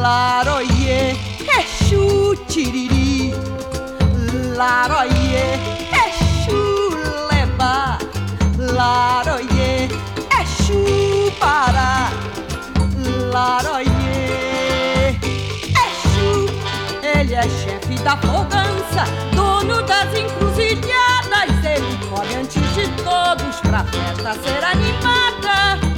Laroie, Exu Tiriri. Laroie, Exu Leba. Laroie, Exu Pará Laroie, chu. Ele é chefe da folgança Dono das encruzilhadas. Ele come antes de todos Pra festa ser animada.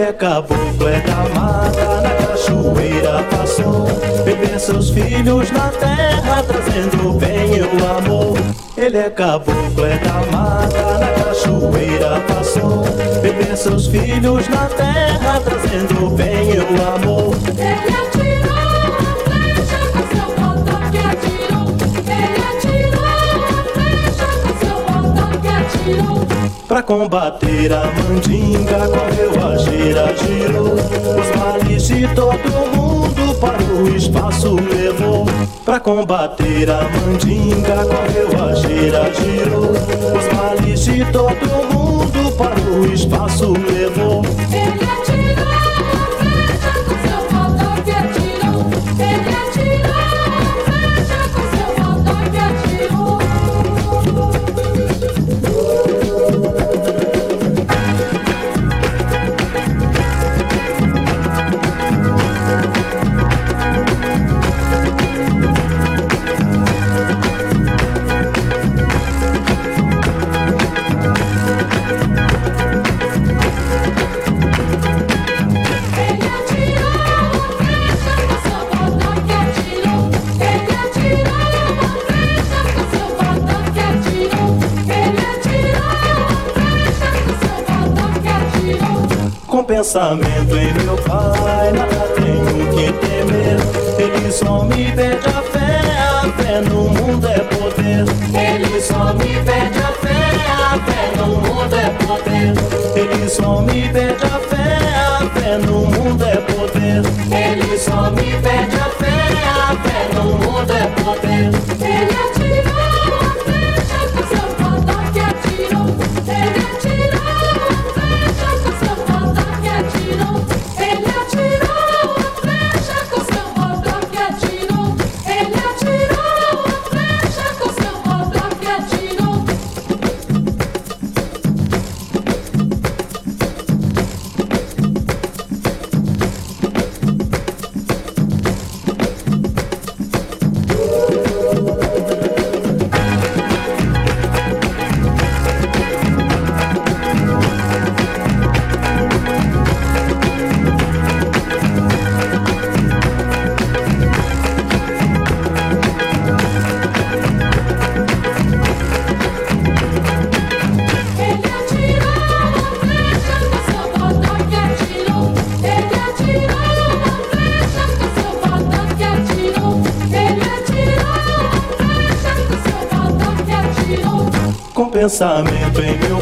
ele é caboclo, é da mata, na cachoeira passou. Bebê seus filhos na terra, trazendo o bem e o amor. Ele é caboclo, é da mata, na cachoeira passou. Bebê seus filhos na terra, trazendo o bem e o amor. Pra combater a mandinga, correu a gira, girou. Os males de todo mundo para o espaço levou. Pra combater a mandinga, correu a gira, girou. Os males de todo mundo para o espaço levou. Ele atirou. pensamento em meu pai nada tenho que temer. Ele só me pede a fé, a fé no mundo é poder. Ele só me pede a fé, a fé no mundo é poder. Ele só me pede a fé, a fé no mundo é poder. Ele só me pede a fé. pensamento em meu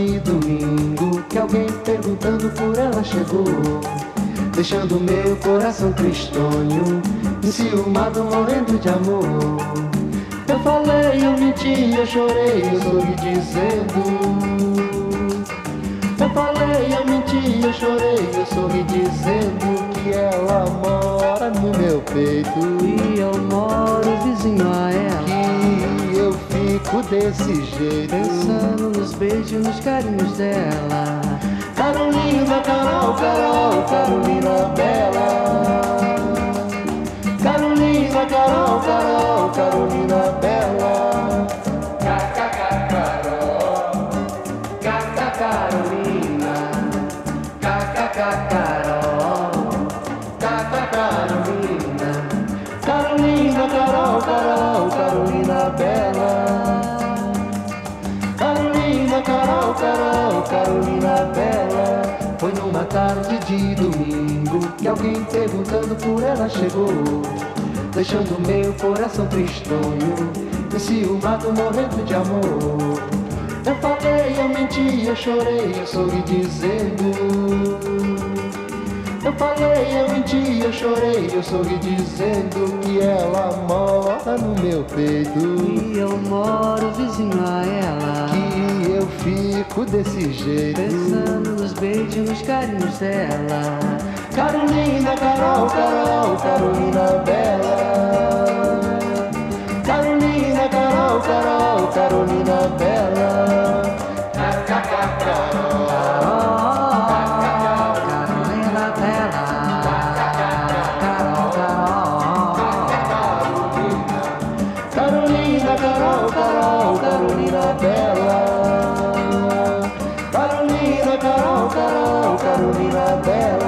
De domingo que alguém perguntando por ela chegou, deixando meu coração tristonho, enciumado, morrendo de amor. Eu falei, eu menti, eu chorei, eu sorri dizendo. Eu falei, eu menti, eu chorei, eu sorri dizendo que ela mora no meu peito e eu moro vizinho a ela. Fico desse jeito, pensando nos beijos, nos carinhos dela. De domingo que alguém perguntando por ela chegou, deixando meu coração tristonho, enciumado, morrendo de amor. Eu falei, eu menti, eu chorei, eu sorri dizendo. Eu falei, eu menti, eu chorei, eu sorri dizendo que ela mora no meu peito. E eu moro vizinho a ela. Que eu fico desse jeito. Pensando nos beijos, nos carinhos dela. Carolina, Carol, Carol, Carolina Bela. Carolina, Carol, Carol, Carolina Bela. Bela.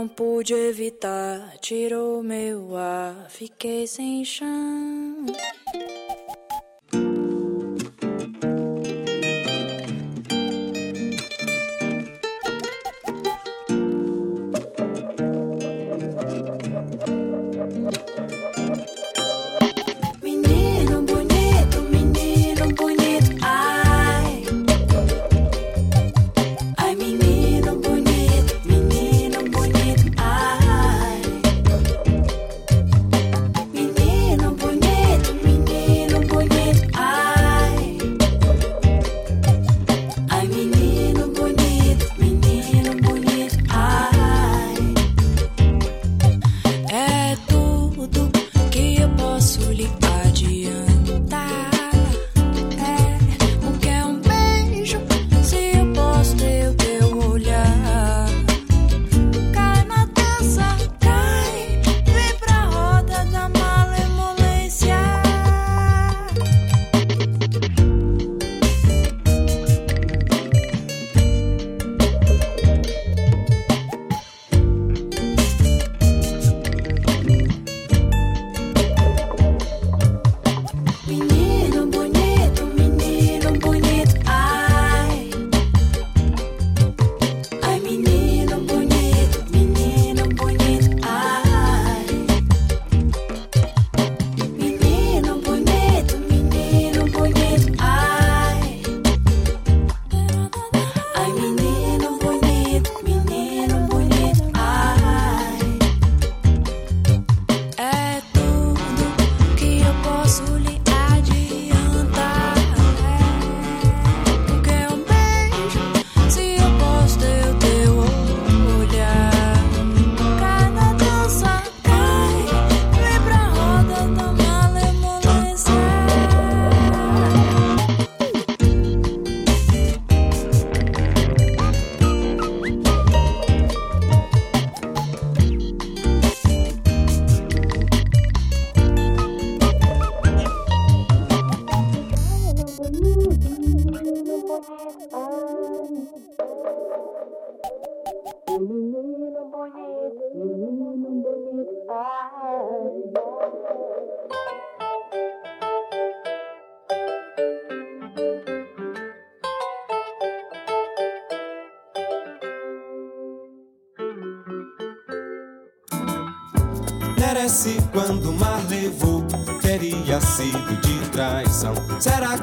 Não pude evitar, tirou meu ar, fiquei sem chão.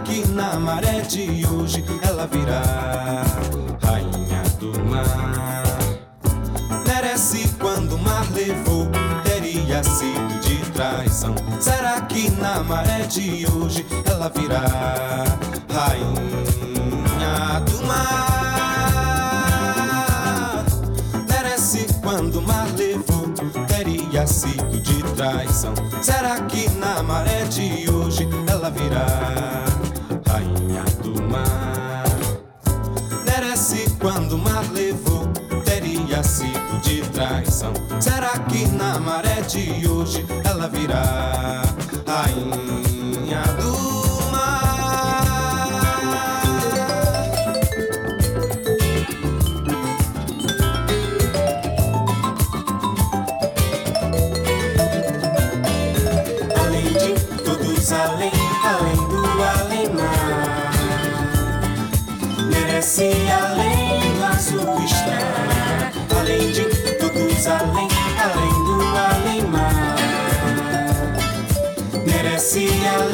que na maré de hoje ela virá rainha do mar. Merece quando o mar levou, teria sido de traição. Será que na maré de hoje ela virá rainha do mar? Merece quando o mar levou, teria sido de traição. Será que na maré de hoje ela virá? rainha do mar. Merece quando o mar levou, teria sido de traição. Será que na maré de hoje ela virá rainha do mar?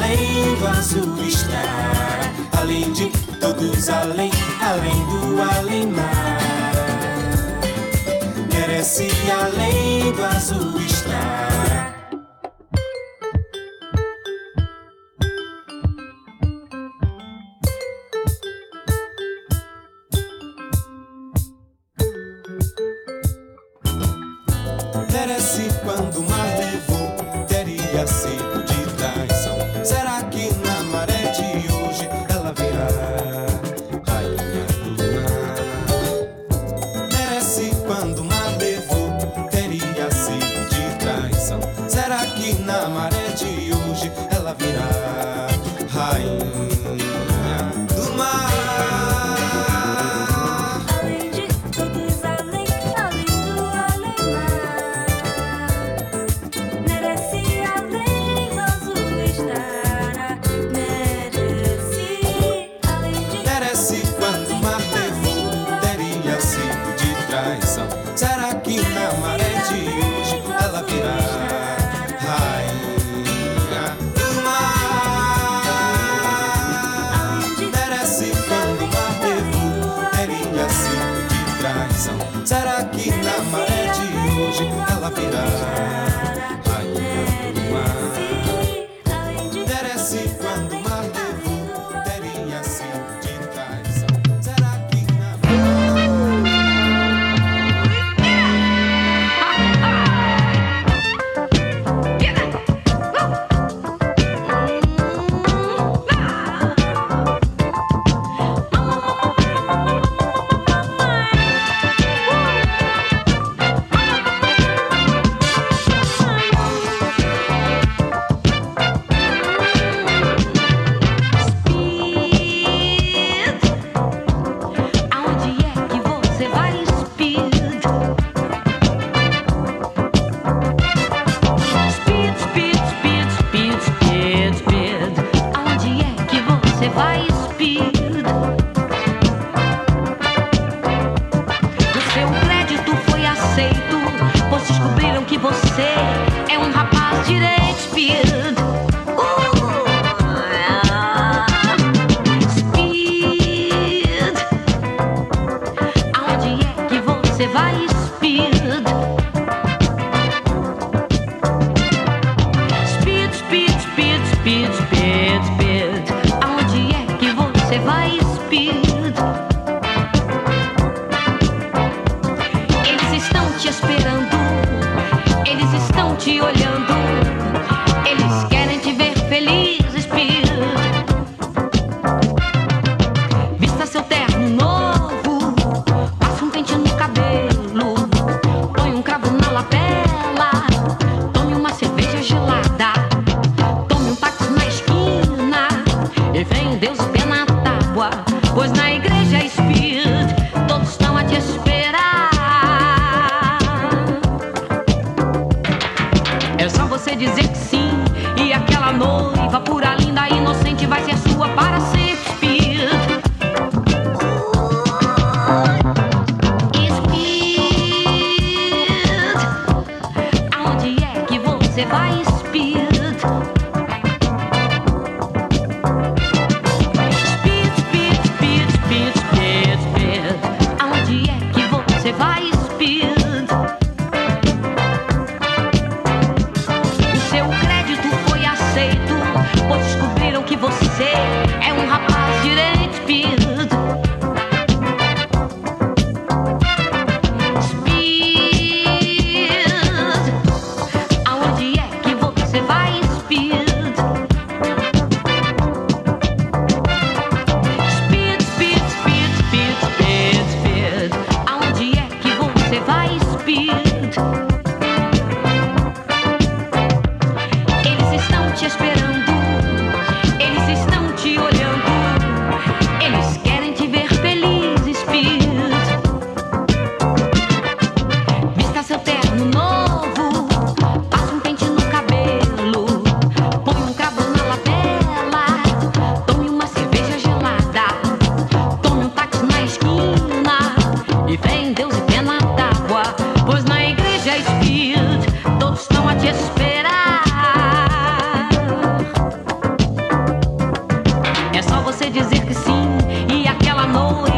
além do azul está, além de todos, além, além do além mar. Merece além do azul está. ela virá rainha do mar. Merece quando uma revolteirinha cinco de traição. Será que na maré de hoje ela virá?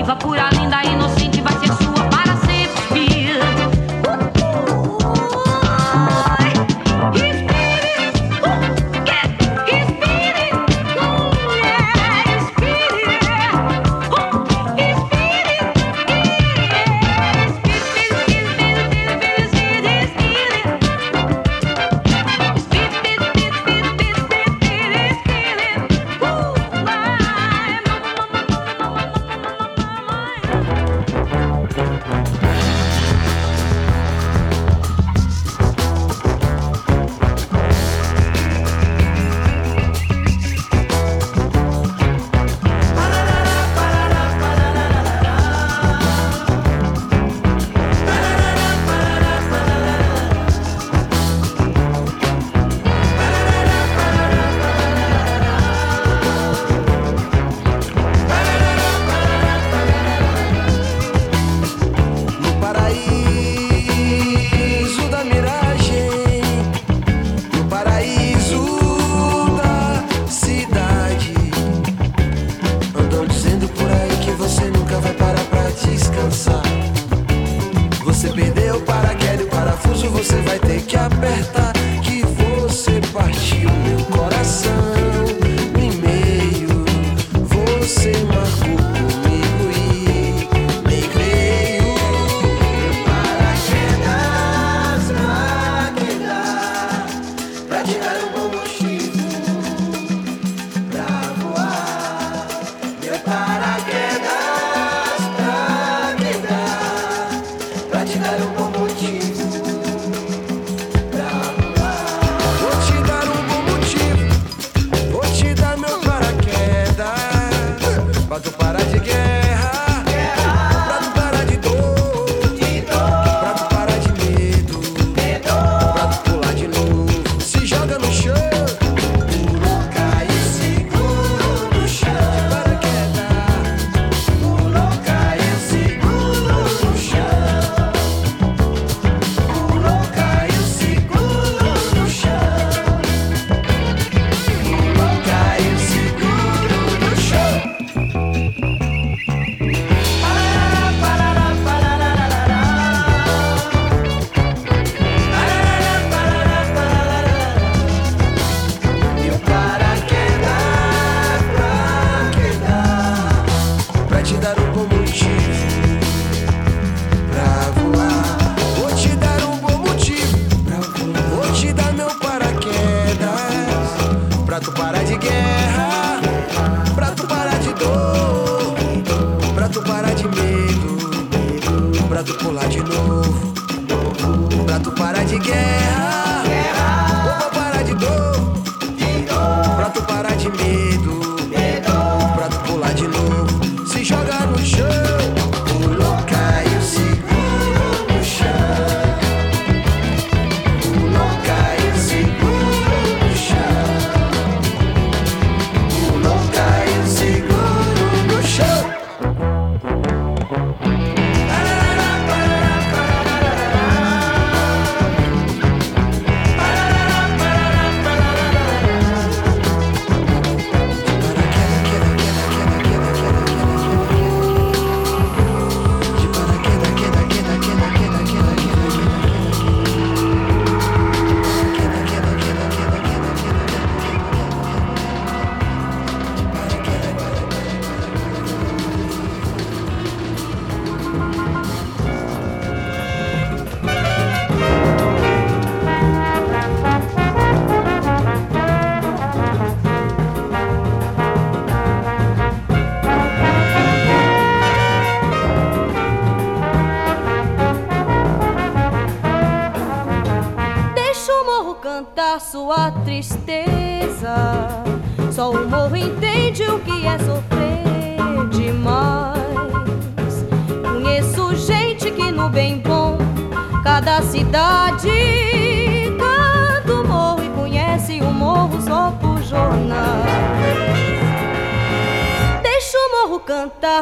va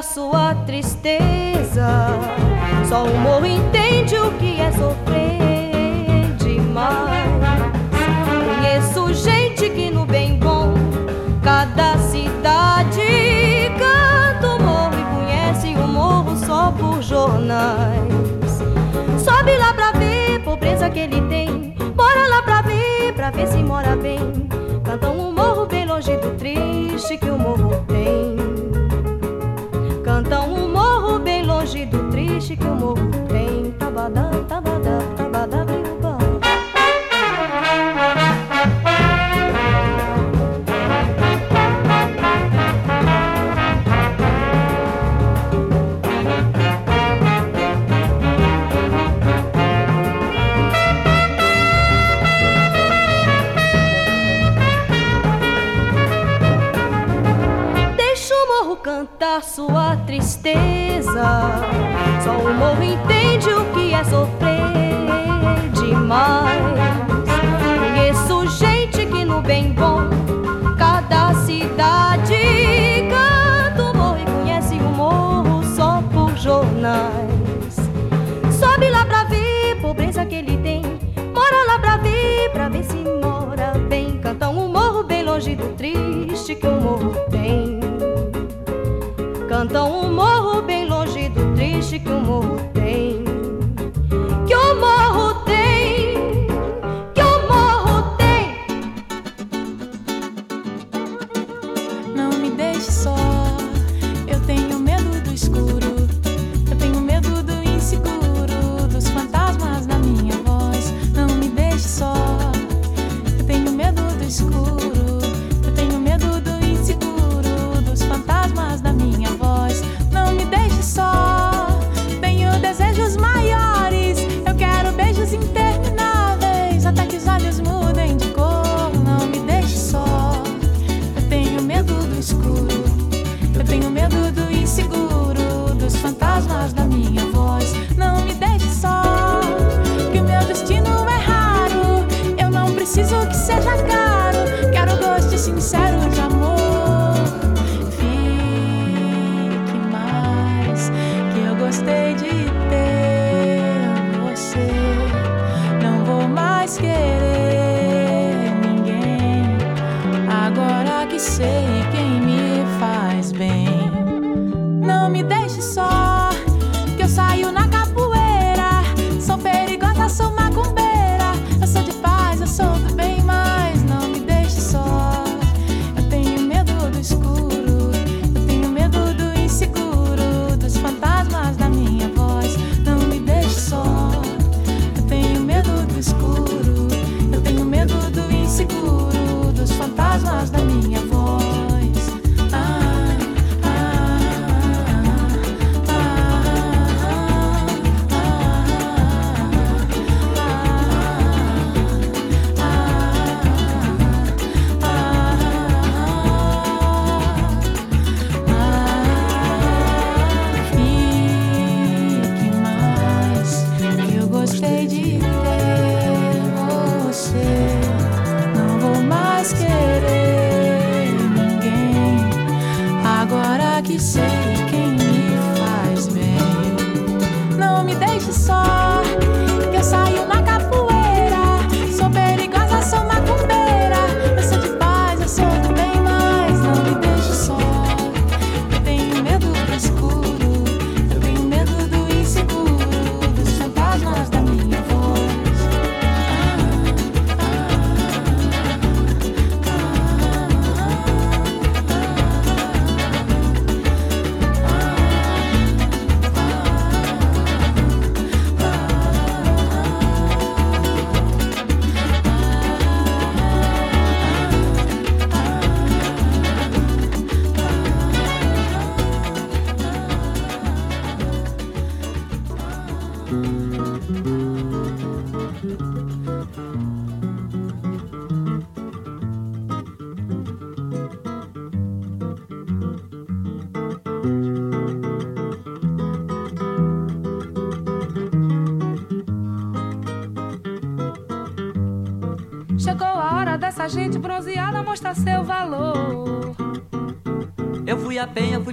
sua tristeza. Só o morro entende o que é sofrer demais. Conheço gente que no bem bom, cada cidade canta o morro e conhece o morro só por jornais. Sobe lá pra ver a pobreza que ele tem, mora lá pra ver, pra ver se mora bem. Cantam o morro bem longe do triste que o morro Só o morro entende o que é sofrer demais. Conheço gente que no bem bom, cada cidade canta o morro e conhece o morro só por jornais. Sobe lá pra ver pobreza que ele tem, mora lá pra ver, pra ver se mora bem. Cantam um morro bem longe do triste que o morro pro morro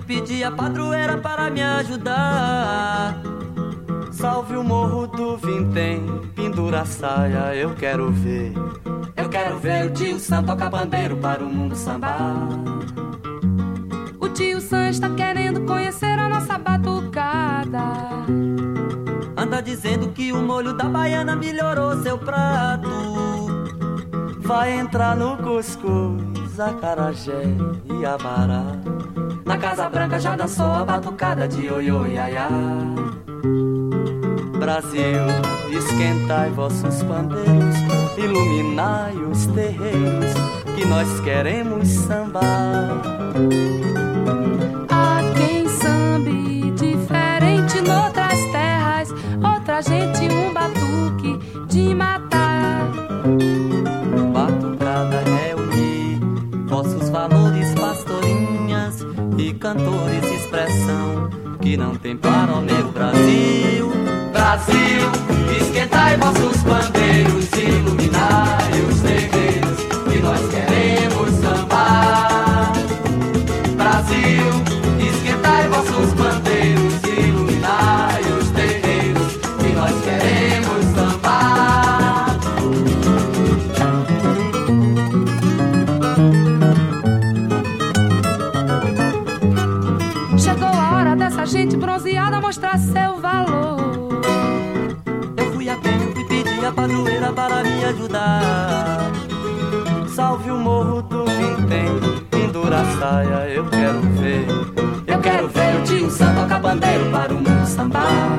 fui pedir a padroeira para me ajudar. Salve o morro do Vintém, pendura a saia, eu quero ver. Eu quero ver o tio Sam tocar bandeiro para o mundo sambar. O tio Sam está querendo conhecer a nossa batucada. Anda dizendo que o molho da baiana melhorou seu prato. Vai entrar no cuscuz, acarajé e abará. Na Casa Branca já dançou a batucada de oiô iaiá. Brasil, esquentai vossos pandeiros, iluminai os terreiros, que nós queremos sambar. Cantores, expressão que não tem para o meu Brasil. Brasil, esquentai vossos bandeiros, me ajudar. Salve o morro do Vintém, pendura a saia, eu quero ver. Eu quero ver o tio Sam tocar bandeiro para o mundo sambar.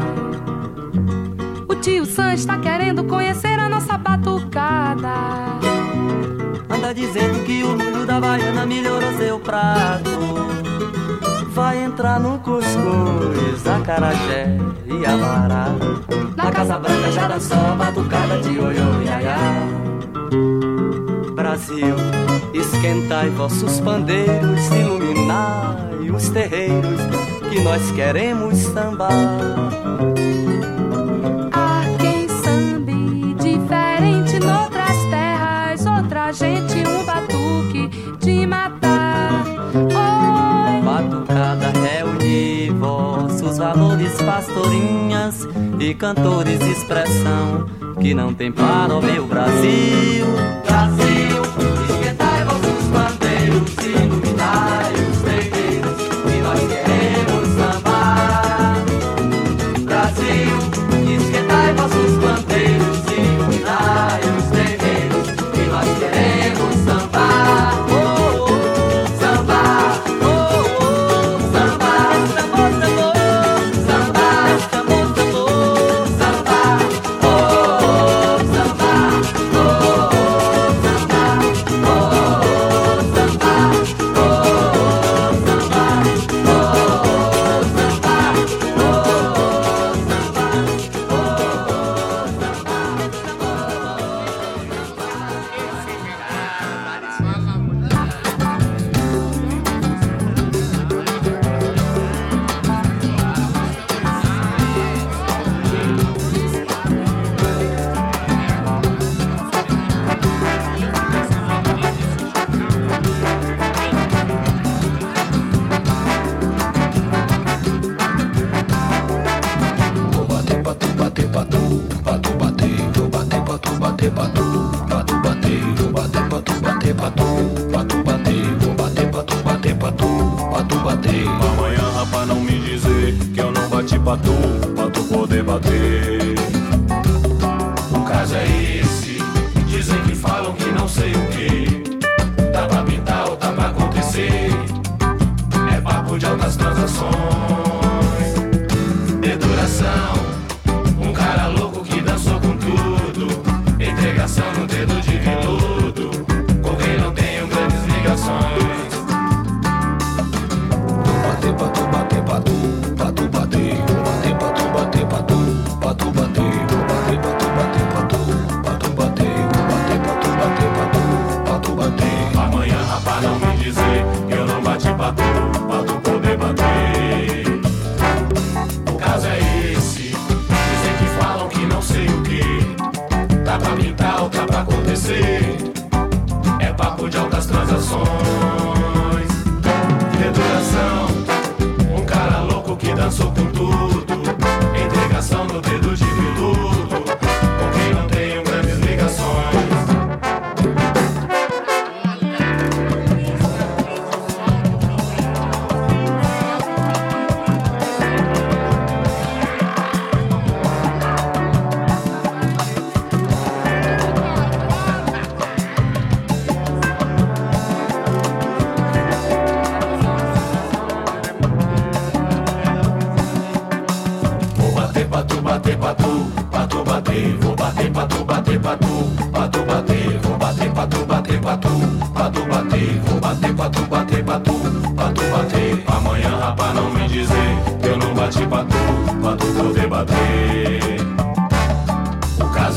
O tio Sam está querendo conhecer a nossa batucada. Anda dizendo que o molho da baiana melhorou seu prato. Entrar no cuscuz, acarajé e abará. Na Casa Branca já dançou a batucada de oiô iaiá. Brasil, esquentai vossos pandeiros, iluminai os terreiros, que nós queremos sambar. Pastorinhas e cantores, expressão que não tem para o meu. Brasil, patu, patu, patu, bater, vou bater, patu, bater, patu, patu, bater. Amanhã, rapaz, não me dizer que eu não bati pra tu, pra tu poder bater. O caso é esse, dizem que falam que não sei o que. Tá pra pintar ou tá pra acontecer. É papo de altas transações.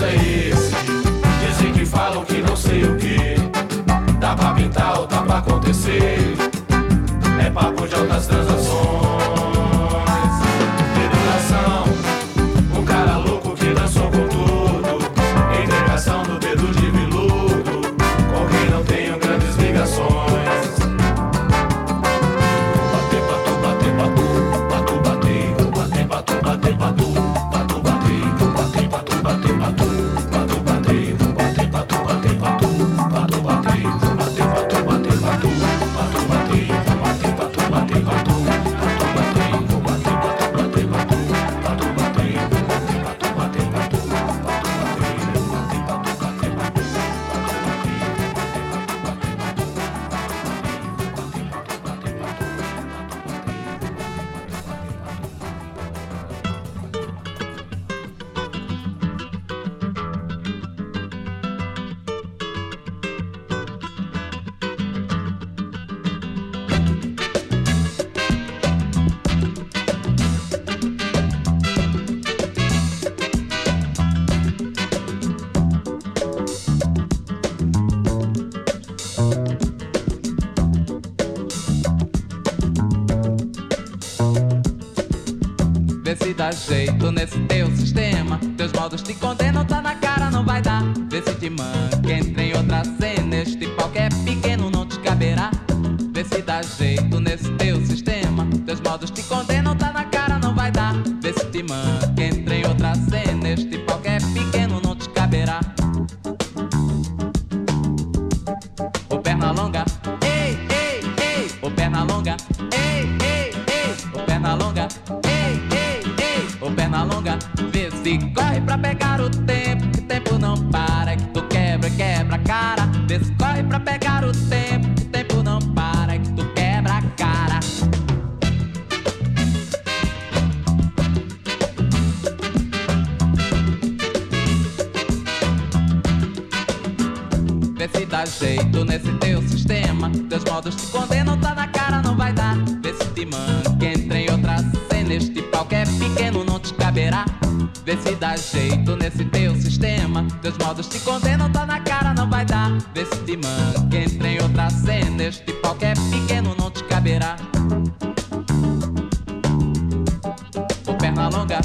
O jeito nesse teu sistema. Teus modos te condenam, tá na cara, não vai dar. Vê se te manca, entra em outra cena. Este que é pequeno não te caberá. Vê se dá jeito nesse teu sistema. Teus modos te condenam, perna longa, vê se corre pra pegar o tempo. Que tempo não para, que tu quebra, quebra a cara. Vê se corre pra pegar o tempo. Que tempo não para, que tu quebra a cara. Vê se dá jeito nesse teu sistema. Teus modos te condenam, tá na cara, não vai dar. Vê se te manca, Vê se dá jeito nesse teu sistema. Teus modos te condenam, tá na cara, não vai dar. Vê se te manca, entra em outra cena. Este pau é pequeno não te caberá. Ô perna longa,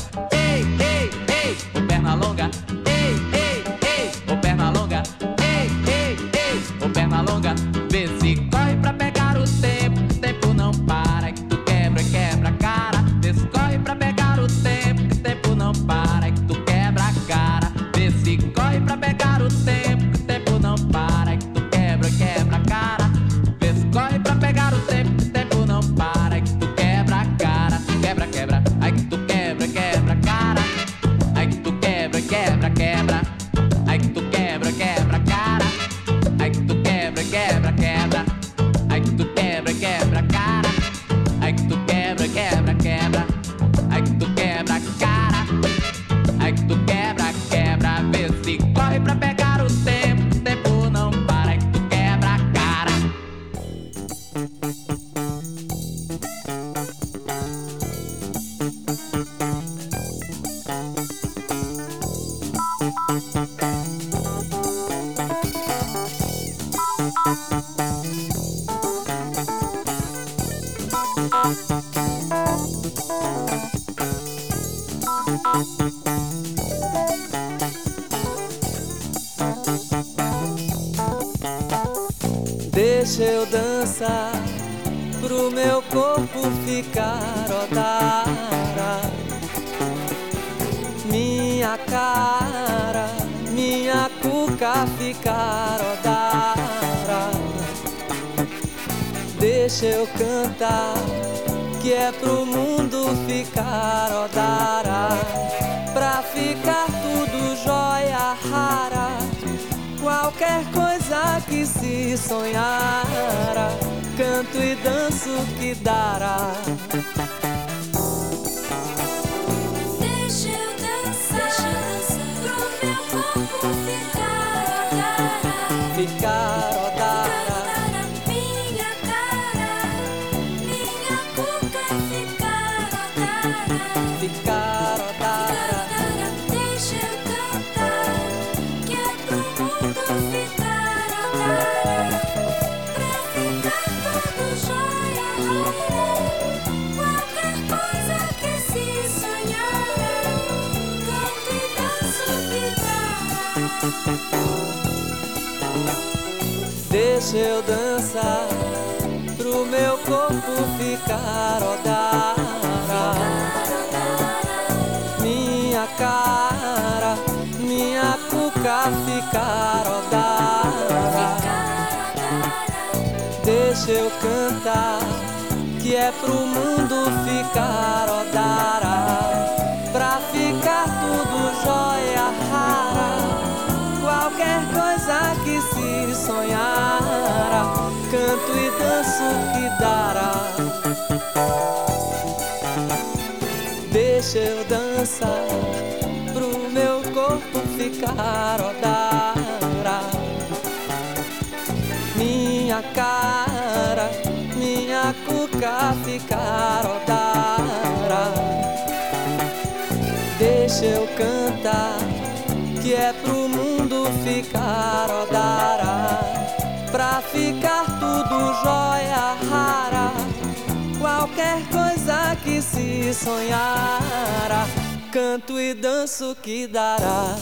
Deixa eu dançar pro meu corpo ficar odara. Minha cara, minha cuca ficar odara. Deixa eu cantar, que é pro mundo ficar odara. Pra ficar tudo jóia rara. Qualquer coisa que se sonhara, canto e danço que dará. Deixa eu dançar pro meu corpo ficar odara. Minha cara, minha cuca ficar odara. Deixa eu cantar, que é pro mundo ficar odara. Pra ficar tudo jóia rara qualquer coisa que se sonhara, canto e danço que dará. Deixa eu dançar pro meu corpo ficar odara. Minha cara, minha cuca ficar odara. Deixa eu cantar que é pro mundo ficar odara Ficar tudo jóia rara. Qualquer coisa que se sonhara Canto e danço que dará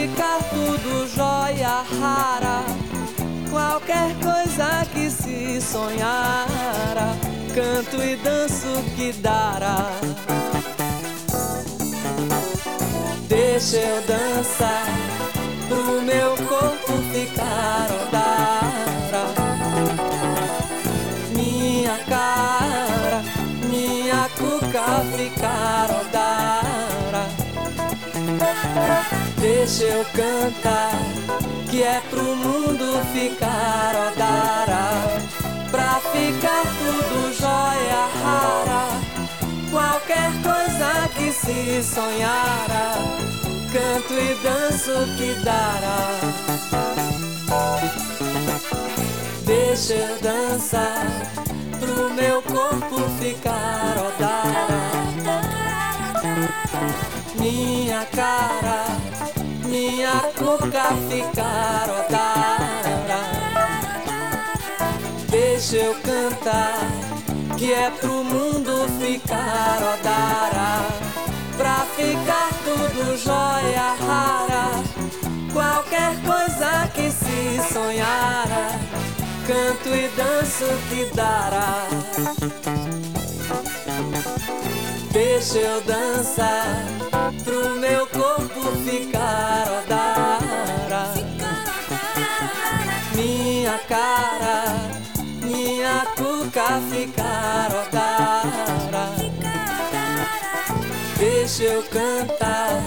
ficar tudo jóia rara qualquer coisa que se sonhara, canto e danço que dará. Deixa eu dançar pro meu corpo ficar odara. Minha cara, minha cuca ficar odara. Deixa eu cantar que é pro mundo ficar odara. Pra ficar tudo jóia rara. Qualquer coisa que se sonhara Canto e danço que dará. Deixa eu dançar Pro meu corpo ficar odara Minha cara minha cuca ficar odara Deixa eu cantar, que é pro mundo ficar odara Pra ficar tudo jóia rara Qualquer coisa que se sonhara Canto e danço que dará Deixa eu dançar pro meu corpo ficar odara. Minha cara, minha cuca ficar odara. Deixa eu cantar,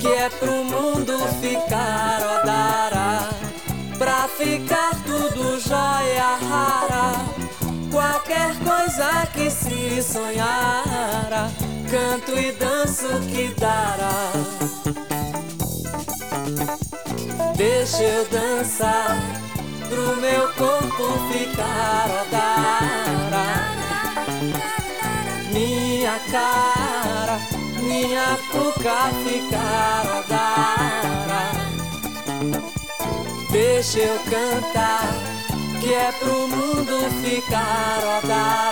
que é pro mundo ficar odara. Pra ficar tudo jóia rara qualquer coisa que se sonhara, canto e danço que dará. Deixa eu dançar pro meu corpo ficar odara. Minha cara, minha cuca ficar odara. Deixa eu cantar que é pro mundo ficar odara Pra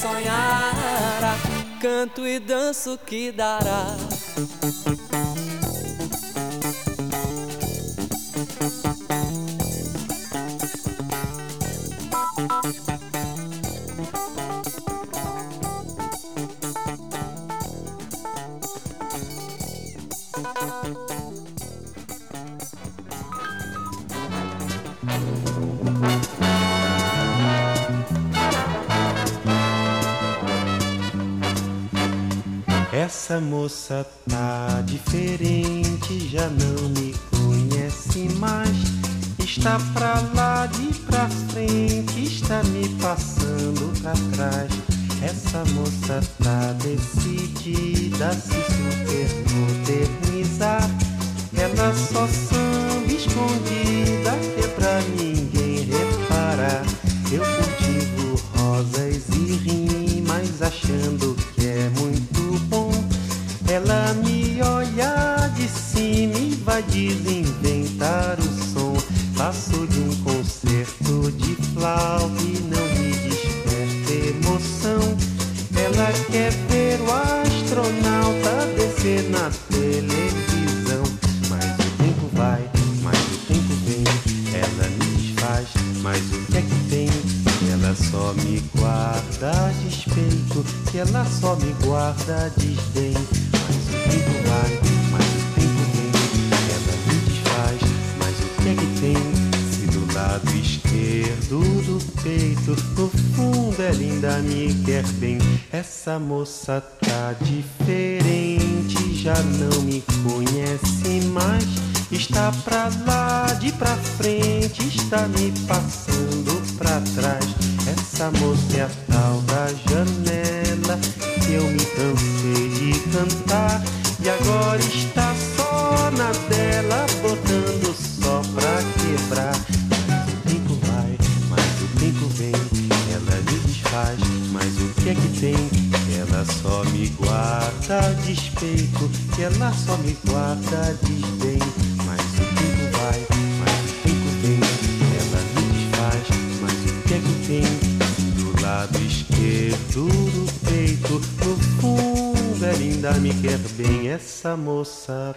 sonhara Canto e danço que dará Essa já não me conhece mais. Está pra lá, de pra frente, está me passando pra trás. Essa moça é a tal da janela que eu me cansei de cantar. E agora está só na dela, botando só pra quebrar. Mas o tempo vai, mas o tempo vem. Ela me desfaz, mas o que é que tem? Ela só me guarda despeito, que ela só me guarda desdém. Mas o tempo vai, mas o tempo vem. Ela me desfaz, mas o que é que tem? Do lado esquerdo do peito, no fundo ela ainda me quer bem. Essa moça.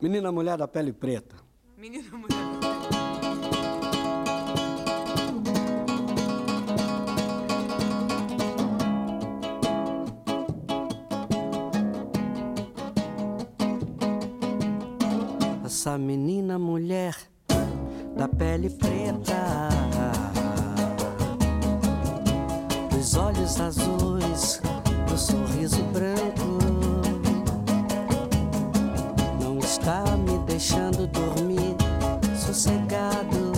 Menina mulher da pele preta. Menina mulher. Essa menina mulher da pele preta, dos olhos azuis, do sorriso branco, está me deixando dormir sossegado.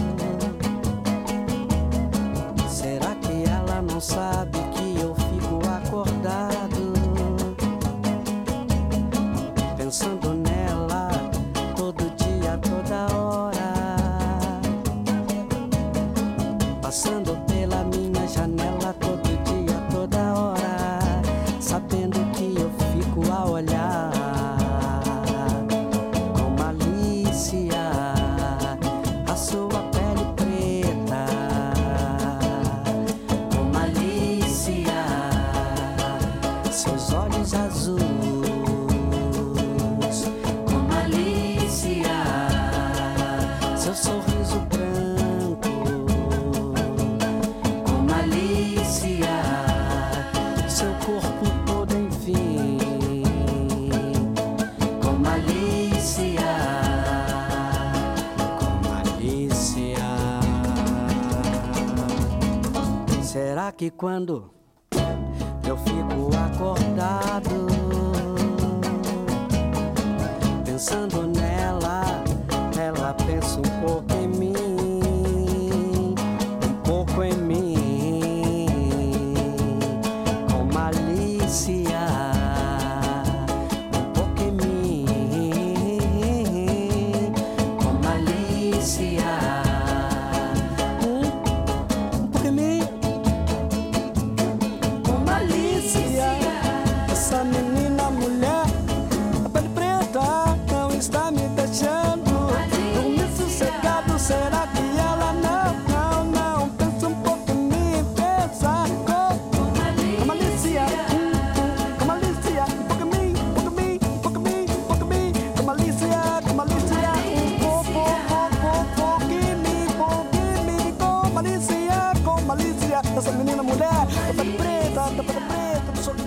Será que ela não sabe que eu fico acordado? Pensando nela todo dia, toda hora. Passando que quando dessa menina mulher, pele preta, pele preta,